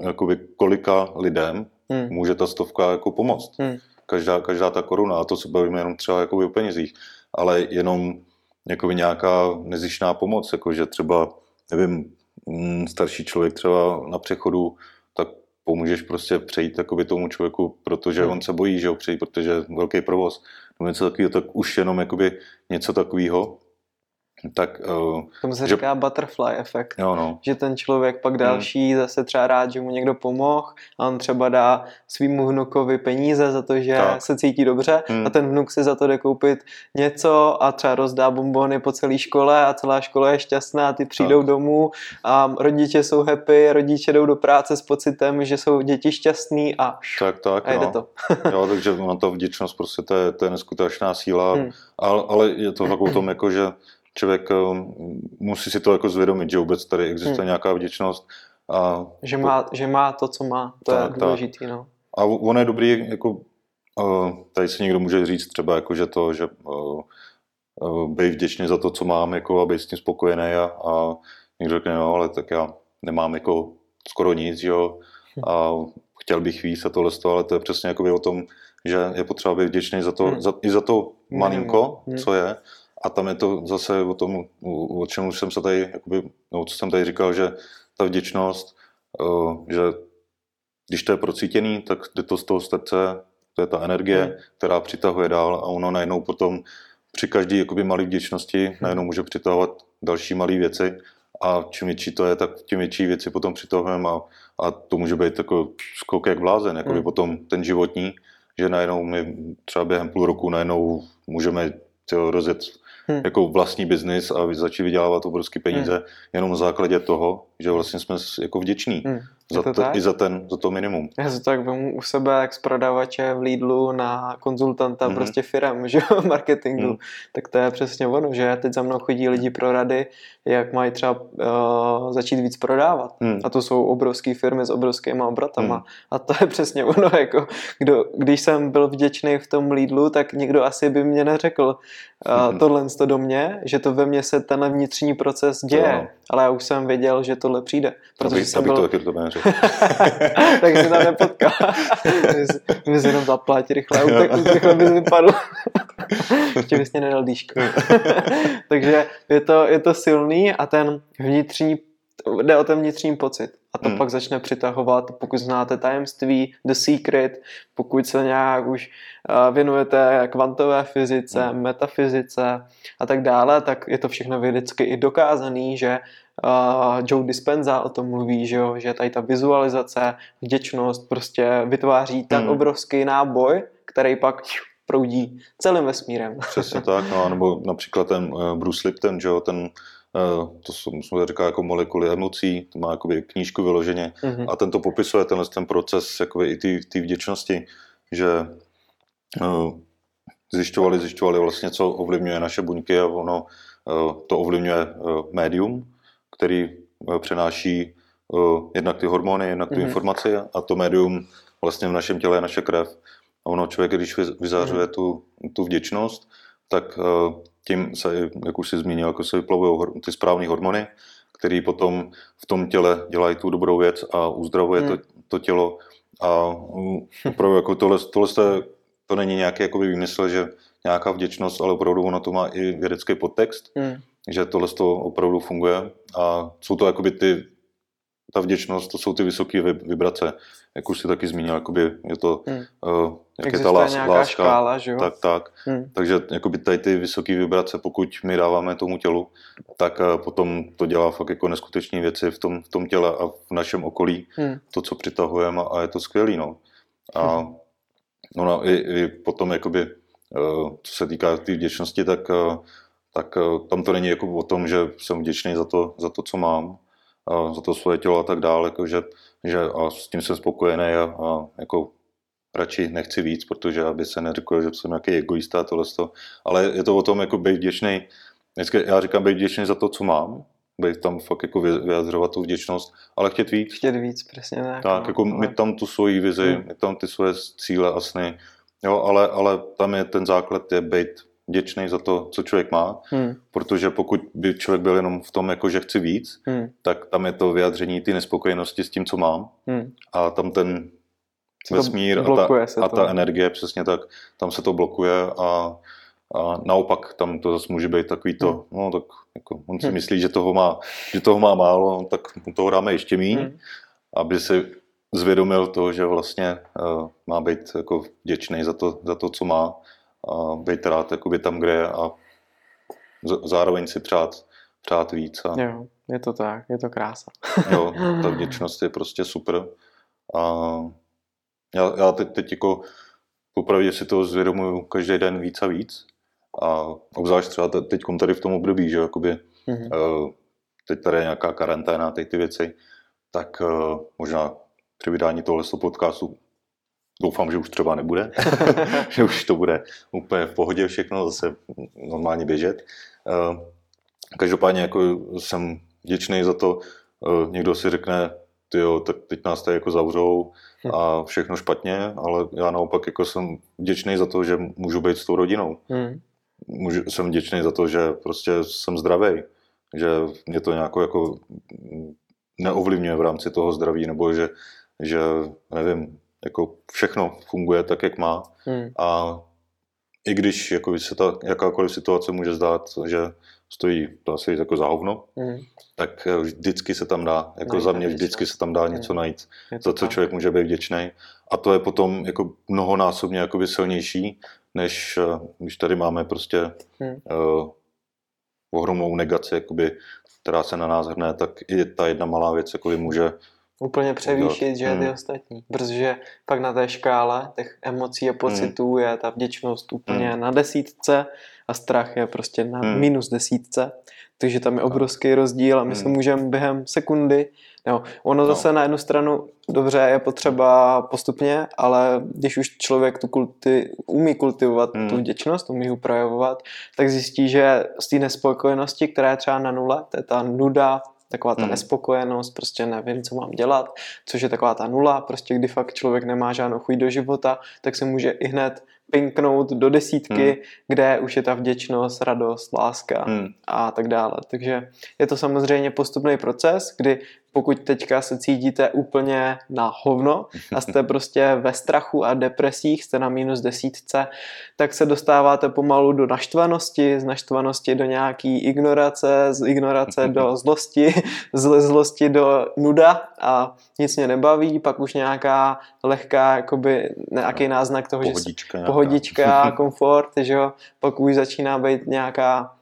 S2: jakoby kolika lidem,
S1: Mm,
S2: může ta stovka jako pomoct.
S1: mm,
S2: Každá, každá ta koruna, a to se bavíme jenom třeba jakoby o penězích, ale jenom jakoby nějaká nezišná pomoc, jako že třeba, nevím, mm, starší člověk třeba na přechodu, tak pomůžeš prostě přejít jakoby tomu člověku, protože
S1: Hmm.
S2: on se bojí, že ho přejít, protože je velký provoz. Nebo něco takového, tak už jenom jakoby něco takového, tak uh,
S1: tomu se
S2: že-
S1: říká butterfly efekt.
S2: jo no,
S1: Že ten člověk
S2: Hmm.
S1: pak další zase třeba rád, že mu někdo pomohl a on třeba dá svýmu vnukovi peníze za to, že
S2: Tak.
S1: se cítí dobře
S2: Hmm.
S1: a ten vnuk si za to jde koupit něco a třeba rozdá bombony po celé škole a celá škola je šťastná, ty přijdou
S2: Tak.
S1: domů a rodiče jsou happy, rodiče jdou do práce s pocitem, že jsou děti šťastný a,
S2: tak, tak,
S1: a jde
S2: no.
S1: to. [LAUGHS]
S2: Jo, takže ona ta vděčnost prostě to je, to je neskutečná síla,
S1: Hmm.
S2: hmm. ale, ale je to fakt o tom, jako, že člověk um, musí si to jako zvědomit, že vůbec tady existuje
S1: Hmm.
S2: nějaká vděčnost a,
S1: Že má, že má to, co má. To
S2: Tak,
S1: je
S2: tak.
S1: důležitý, no.
S2: a ono je dobrý, jako, uh, tady si někdo může říct třeba, jako, že to, že uh, být vděčný za to, co mám, jako, a být s tím spokojený a, a někdo řekne, no, ale tak já nemám jako skoro nic, jo, a chtěl bych víc a tohle, ale to je přesně jako o tom, že je potřeba být vděčný za to,
S1: Hmm.
S2: za, i za to malinko,
S1: Hmm.
S2: co je, a tam je to zase o tom, o čem už jsem se tady, jakoby, no, co jsem tady říkal, že ta vděčnost, uh, že když to je procítěný, tak jde to z toho srdce, to je ta energie,
S1: Hmm.
S2: která přitahuje dál a ono najednou potom při každé jakoby malé vděčnosti najednou může přitahovat další malé věci a čím větší to je, tak tím větší věci potom přitahujeme a, a to může být jako skok jak blázen, jakoby
S1: Hmm.
S2: potom ten životní, že najednou my třeba během půl roku najednou můžeme rozjet
S1: Hmm.
S2: jako vlastní biznis a začít vydělávat obrovské peníze jenom na základě toho, že vlastně jsme jako vděční
S1: Hmm.
S2: Za
S1: to
S2: to,
S1: tak?
S2: i za, ten, za to minimum.
S1: Já si to tak vemu u sebe, jak z prodavače v Lidlu na konzultanta
S2: Mhm.
S1: prostě firem, [LAUGHS] že jo, marketingu.
S2: Mhm.
S1: Tak to je přesně ono, že teď za mnou chodí lidi pro rady, jak mají třeba uh, začít víc prodávat.
S2: Hmm.
S1: A to jsou obrovské firmy s obrovskýma obratama.
S2: Hmm.
S1: A to je přesně ono, jako kdo, když jsem byl vděčný v tom Lidlu, tak nikdo asi by mě neřekl uh,
S2: Mhm.
S1: tohle to do mě, že to ve mně se tenhle vnitřní proces děje.
S2: Jo.
S1: Ale já už jsem věděl, že tohle přijde. Protože
S2: Abych,
S1: jsem
S2: abych
S1: byl
S2: to to prostě. [LAUGHS]
S1: tak se tam nepotká. My se jenom zaplatí rychle, tak rychle bys vypadl. Ještě bys mě nedal dýško. [LAUGHS] Takže je to, je to silný a ten vnitřní, jde o ten vnitřní pocit. A to hmm. pak začne přitahovat, pokud znáte tajemství, The Secret, pokud se nějak už uh, věnujete kvantové fyzice, hmm. metafyzice a tak dále, tak je to všechno vědecky i dokázaný, že uh, Joe Dispenza o tom mluví, že, jo, že tady ta vizualizace, vděčnost prostě vytváří tak hmm. obrovský náboj, který pak proudí celým vesmírem.
S2: Přesně tak, no, nebo například ten uh, Bruce Lipton, že jo, ten uh, to jsme říká jako molekuly emocí, to má jakoby knížku vyloženě mm-hmm. a ten to popisuje, tenhle ten proces jakoby i té vděčnosti, že uh, zjišťovali, zjišťovali vlastně, co ovlivňuje naše buňky a ono uh, to ovlivňuje uh, médium, který uh, přenáší uh, jednak ty hormony, jednak ty mm-hmm. informace a to médium vlastně v našem těle je naše krev. A ono člověk, když vyzářuje mm. tu, tu vděčnost, tak uh, tím se, jak už si zmínil, jako se vyplavují ty správné hormony, které potom v tom těle dělají tu dobrou věc a uzdravuje mm. to, to tělo. A opravdu jako tohle, tohle to, to není nějaký jakoby výmysl, že nějaká vděčnost, ale opravdu ono to má i vědecký podtext, mm. Že tohle to opravdu funguje a jsou to jakoby ty ta vděčnost, to jsou ty vysoké vibrace, jak už si taky zmínil, jakoby je to, hmm. uh, jak je ta lás, láska,
S1: škála, že jo?
S2: tak, tak. Hmm. Takže jakoby tady ty vysoké vibrace, pokud my dáváme tomu tělu, tak uh, potom to dělá fakt jako neskutečné věci v tom, v tom těle a v našem okolí, hmm. to, co přitahujeme a je to skvělý, no. A hmm. no, no i, i potom jakoby, uh, co se týká té vděčnosti, tak, uh, tak uh, tam to není jako o tom, že jsem vděčný za to, za to co mám, za to svoje tělo a tak dále, jako že, že a s tím jsem spokojený a, a jako radši nechci víc, protože aby se neřekl, že jsem nějaký egoista a tohle ale je to o tom jako být vděčný, Dneska já říkám být vděčný za to, co mám, být tam fakt jako vyjadřovat tu vděčnost, ale chtět víc.
S1: Chtět víc, přesně tak.
S2: Tak, no, jako ale... mít tam tu svoji vizi, hmm. mít tam ty svoje cíle a sny, jo, ale, ale tam je ten základ je být vděčný za to, co člověk má, hmm. protože pokud by člověk byl jenom v tom, jako že chci víc, hmm. tak tam je to vyjádření ty nespokojenosti s tím, co mám hmm. a tam ten vesmír a ta, a ta energie, přesně tak, tam se to blokuje a, a naopak tam to zase může být takový to, hmm. no tak jako on si hmm. myslí, že toho má, že toho má málo, tak mu toho dáme ještě méně, hmm. aby si zvědomil to, že vlastně uh, má být jako vděčný za to, za to, co má a být rád jakoby tam, kde je a zároveň si přát, přát víc. A...
S1: Jo, je to tak, je to krása. [LAUGHS]
S2: jo, [LAUGHS] ta vděčnost je prostě super. A já, já teď, teď jako popravdě si to zvědomuju každý den víc a víc. A obzvlášť třeba teď tady v tom období, že jakoby, mm-hmm. teď tady je nějaká karanténa, teď ty věci, tak uh, možná při vydání tohle podcastu Doufám, že už třeba nebude, [LAUGHS] že už to bude úplně v pohodě všechno, zase normálně běžet. Eh, každopádně jako jsem vděčný za to, eh, někdo si řekne, jo, tak teď nás tady jako zavřou a všechno špatně, ale já naopak jako jsem vděčný za to, že můžu být s tou rodinou. Hmm. Můžu, jsem vděčný za to, že prostě jsem zdravý, že mě to nějak jako neovlivňuje v rámci toho zdraví, nebo že, že nevím, jako všechno funguje tak, jak má. Hmm. A i když jako se ta jakákoliv situace může zdát, že stojí to asi jako za hovno, hmm. tak eh, vždycky se tam dá, jako Najít za mě vždycky se tam dá hmm. něco najít, za co člověk může být vděčný. A to je potom jako mnohonásobně jakoby silnější, než eh, když tady máme prostě hmm. uh, ohromnou negaci, jakoby, která se na nás hrne, tak i ta jedna malá věc jakoby může
S1: úplně převýšit, že ty hmm. ostatní. Protože pak na té škále těch emocí a pocitů hmm. je ta vděčnost úplně hmm. na desítce a strach je prostě na hmm. minus desítce. Takže tam je obrovský rozdíl a my hmm. se můžeme během sekundy, no, ono no. zase na jednu stranu dobře je potřeba postupně, ale když už člověk tu kulti, umí kultivovat hmm. tu vděčnost, umí ji projevovat, tak zjistí, že z té nespokojenosti, která je třeba na nule, to je ta nuda, taková ta hmm. nespokojenost, prostě nevím, co mám dělat, což je taková ta nula, prostě kdy fakt člověk nemá žádnou chuť do života, tak se může i hned pinknout do desítky, hmm. kde už je ta vděčnost, radost, láska hmm. a tak dále. Takže je to samozřejmě postupný proces, kdy pokud teďka se cítíte úplně na hovno [LAUGHS] a jste prostě ve strachu a depresích, jste na minus desítce, tak se dostáváte pomalu do naštvanosti, z naštvanosti do nějaký ignorace, z ignorace [LAUGHS] do zlosti, z zlosti do nuda a nic mě nebaví, pak už nějaká lehká, jakoby nějaký náznak toho,
S2: pohodička
S1: že se, pohodička, komfort, že jo, pak už začíná být nějaká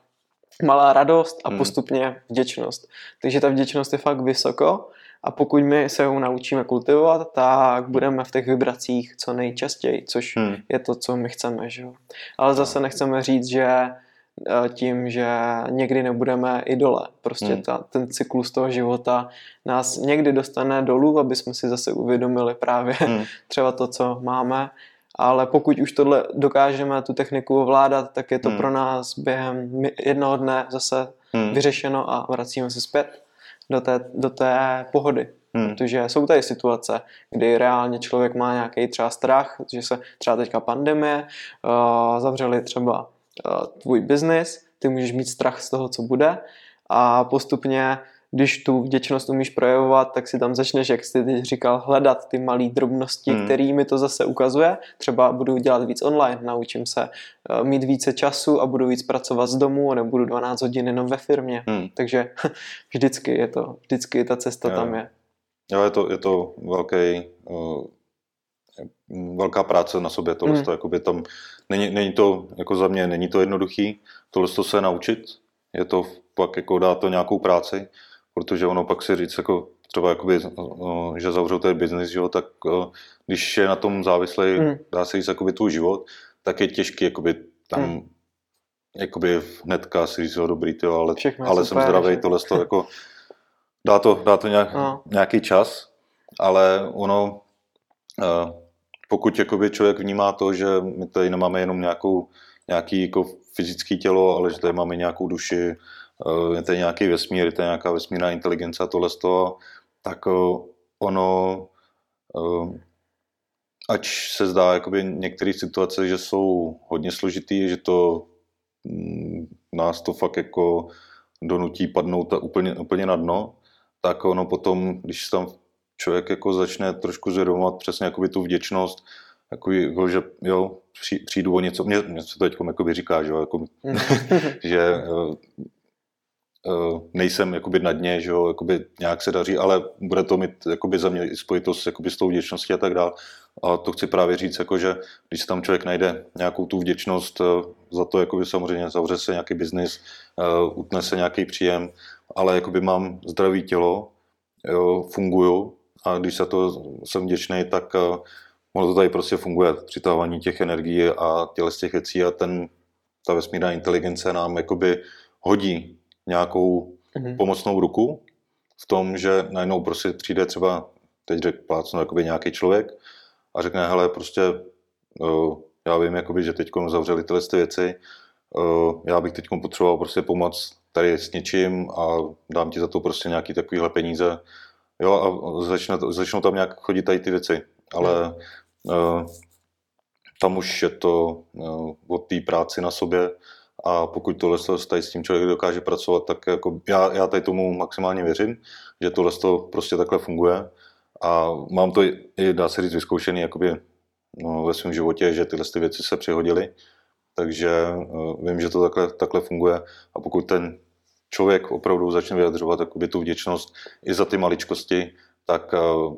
S1: malá radost a hmm. postupně vděčnost. Takže ta vděčnost je fakt vysoko a pokud my se ho naučíme kultivovat, tak budeme v těch vibracích co nejčastěji, což hmm. je to, co my chceme. Že? Ale zase nechceme říct, že eh, tím, že někdy nebudeme i dole. Prostě hmm. ta, ten cyklus toho života nás někdy dostane dolů, aby jsme si zase uvědomili právě hmm. [LAUGHS] třeba to, co máme ale pokud už tohle dokážeme tu techniku ovládat, tak je to hmm. pro nás během jednoho dne zase hmm. vyřešeno a vracíme se zpět do té, do té pohody. Hmm. Protože jsou tady situace, kdy reálně člověk má nějaký třeba strach, že se třeba teďka pandemie, uh, zavřeli třeba uh, tvůj biznis, ty můžeš mít strach z toho, co bude a postupně když tu vděčnost umíš projevovat, tak si tam začneš, jak jsi teď říkal, hledat ty malé drobnosti, hmm. které mi to zase ukazuje. Třeba budu dělat víc online, naučím se uh, mít více času a budu víc pracovat z domu, nebo budu 12 hodin jenom ve firmě. Hmm. Takže [LAUGHS] vždycky je to, vždycky ta cesta jo. tam je.
S2: Jo, je to, je to velký, uh, velká práce na sobě, tohle hmm. to, jakoby tam, není, není to, jako za mě, není to jednoduchý, tohle to se naučit, je to pak jako dá to nějakou práci, protože ono pak si říct, jako třeba jakoby, že zavřou ten biznis, jo, tak když je na tom závislý, hmm. dá se říct, jakoby tvůj život, tak je těžký jakoby tam hmm. jakoby hnedka si říct, jo, dobrý, tyjo, ale, ale jsem zdravý, tohle to jako dá to, dá to nějak, no. nějaký čas, ale ono, pokud jakoby člověk vnímá to, že my tady nemáme jenom nějakou, nějaký jako fyzické tělo, ale že tady máme nějakou duši, Eh, je to nějaký vesmír, je to nějaká vesmírná inteligence a tohle z toho, tak eh, ono, eh, ač se zdá jakoby některé situace, že jsou hodně složitý, že to mm, nás to fakt jako donutí padnout úplně, úplně na dno, tak ono potom, když tam člověk jako začne trošku zvědomovat přesně jakoby tu vděčnost, jako, jako že jo, přijdu o něco, mě, mě se to teď říká, že, jo, jako, mm. [LAUGHS] že nejsem jakoby na dně, že jo, jakoby nějak se daří, ale bude to mít jakoby za mě spojitost jakoby s tou vděčností a tak dále. A to chci právě říct, jako, že když se tam člověk najde nějakou tu vděčnost uh, za to, jakoby samozřejmě zavře se nějaký biznis, uh, utne se nějaký příjem, ale jakoby mám zdravý tělo, jo, funguju a když za to jsem vděčný, tak ono to tady prostě funguje, přitávání těch energií a těle z těch věcí a ten, ta vesmírná inteligence nám jakoby hodí nějakou mm-hmm. pomocnou ruku v tom, že najednou prostě přijde třeba, teď řekl plácnu, jakoby nějaký člověk a řekne, hele, prostě uh, já vím, jakoby, že teď zavřeli tyhle ty věci, uh, já bych teď potřeboval prostě pomoc tady s něčím a dám ti za to prostě nějaký takovýhle peníze. Jo, a začne, začnou tam nějak chodit tady ty věci. Ale uh, tam už je to uh, o té práci na sobě a pokud tohle tady s tím člověk dokáže pracovat, tak jako já, já tady tomu maximálně věřím, že tohle to prostě takhle funguje. A mám to i, dá se říct, vyzkoušený jakoby, no, ve svém životě, že tyhle ty věci se přihodily. Takže uh, vím, že to takhle, takhle funguje. A pokud ten člověk opravdu začne vyjadřovat jakoby, tu vděčnost i za ty maličkosti, tak uh,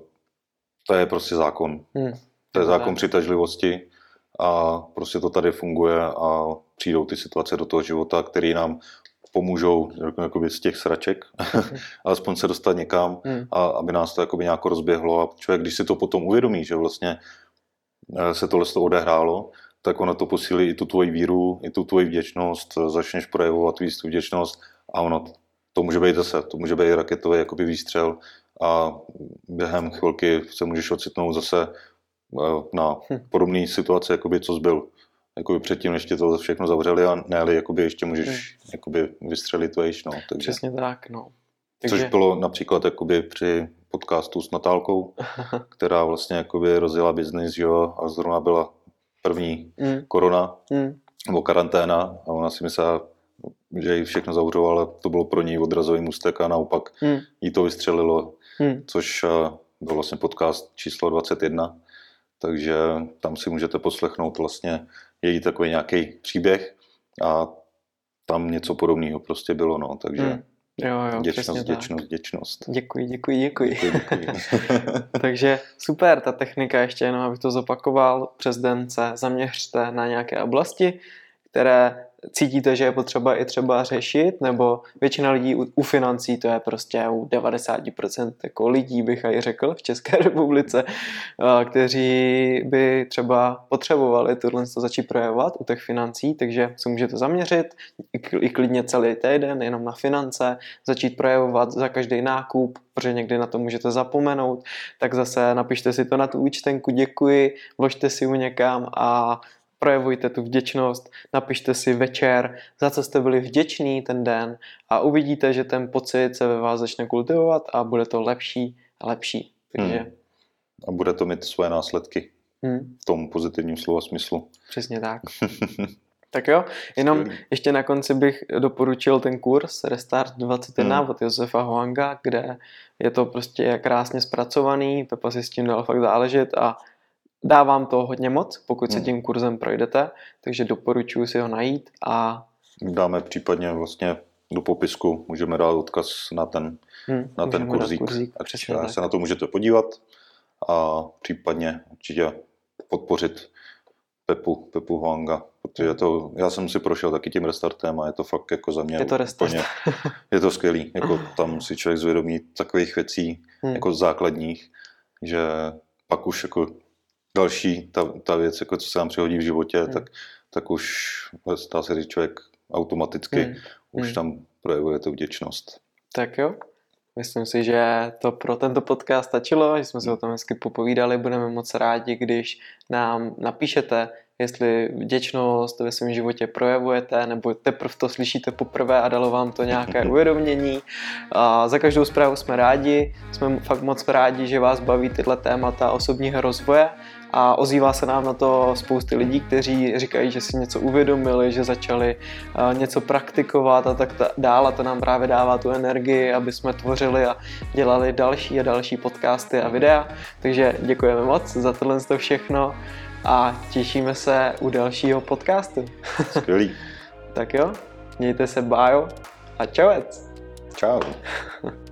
S2: to je prostě zákon. Hmm. To je zákon přitažlivosti a prostě to tady funguje a přijdou ty situace do toho života, které nám pomůžou jakoby z těch sraček, [LAUGHS] alespoň se dostat někam hmm. a aby nás to jakoby nějak rozběhlo a člověk, když si to potom uvědomí, že vlastně eh, se tohle to odehrálo, tak ono to posílí i tu tvoji víru, i tu tvoji vděčnost, začneš projevovat víc tu vděčnost a ono to může být zase, to může být raketový jakoby výstřel a během chvilky se můžeš ocitnout zase eh, na hm. podobné situace, jakoby co zbyl jakoby předtím, než tě to všechno zavřeli a ne, ale jakoby ještě můžeš hmm. jakoby vystřelit vejš, no.
S1: Takže, Přesně tak, no.
S2: Takže... Což bylo například jakoby při podcastu s Natálkou, [LAUGHS] která vlastně jakoby rozjela biznis, jo, a zrovna byla první hmm. korona hmm. nebo karanténa a ona si myslela, že jí všechno zavřelo, ale to bylo pro ní odrazový mustek a naopak hmm. jí to vystřelilo
S1: Hmm.
S2: což eh, byl vlastně podcast číslo 21, takže tam si můžete poslechnout vlastně její takový nějaký příběh a tam něco podobného prostě bylo, no, takže
S1: Hmm. Jo, jo,
S2: vděčnost, vděčnost.
S1: tak. Děkuji, děkuji, děkuji.
S2: Děkuji, děkuji. [LAUGHS]
S1: Takže super, ta technika, ještě jenom abych to zopakoval, přes den se zaměřte na nějaké oblasti, které cítíte, že je potřeba i třeba řešit, nebo většina lidí u, u financí, to je prostě u 90% jako lidí, bych i řekl, v České [LAUGHS] republice, a, kteří by třeba potřebovali tohle to začít projevovat u těch financí, takže se můžete zaměřit i klidně celý týden jenom na finance, začít projevovat za každý nákup, protože někdy na to můžete zapomenout, tak zase napište si to na tu účtenku, děkuji, vložte si ju někam a projevujte tu vděčnost, napište si večer, za co jste byli vděční ten den a uvidíte, že ten pocit se ve vás začne kultivovat a bude to lepší a lepší. Takže
S2: Hmm. A bude to mít svoje následky
S1: hmm,
S2: v tom pozitivním slova smyslu.
S1: přesně tak. [LAUGHS] tak jo, jenom ještě na konci bych doporučil ten kurz Restart 21
S2: Hmm.
S1: od Josefa Hoanga, kde je to prostě krásně zpracovaný, Pepa si s tím dal fakt záležet a dávám to hodně moc, pokud se
S2: Hmm.
S1: tím kurzem projdete, takže doporučuji si ho najít a
S2: Dáme případně vlastně do popisku, můžeme dát odkaz na ten,
S1: hm,
S2: na ten kurzík,
S1: kurzík
S2: ať
S1: tak.
S2: se na to můžete podívat a případně určitě podpořit Pepu, Pepu Huanga, protože to, já jsem si prošel taky tím restartem a je to fakt jako za mě
S1: Je to restart.
S2: úplně, [LAUGHS] je to skvělý, jako tam si člověk zvědomí takových věcí,
S1: Hm.
S2: jako základních, že pak už jako další ta, ta věc, jako co se nám přihodí v životě,
S1: Hmm.
S2: tak, tak už stá se, že člověk automaticky
S1: Hm.
S2: už
S1: Hmm.
S2: tam projevuje tu vděčnost.
S1: Tak jo. Myslím si, že to pro tento podcast stačilo, že jsme si o tom hezky popovídali. Budeme moc rádi, když nám napíšete, jestli vděčnost ve svém životě projevujete, nebo teprve to slyšíte poprvé a dalo vám to nějaké [LAUGHS] uvědomění. A za každou zprávu jsme rádi, jsme fakt moc rádi, že vás baví tyhle témata osobního rozvoje a ozývá se nám na to spousty lidí, kteří říkají, že si něco uvědomili, že začali a, něco praktikovat a tak ta- dál a to nám právě dává tu energii, aby jsme tvořili a dělali další a další podcasty a videa. Takže děkujeme moc za tohle to všechno a těšíme se u dalšího podcastu.
S2: Skvělý. [LAUGHS]
S1: Tak jo, mějte se bájo a čauec.
S2: Čau. [LAUGHS]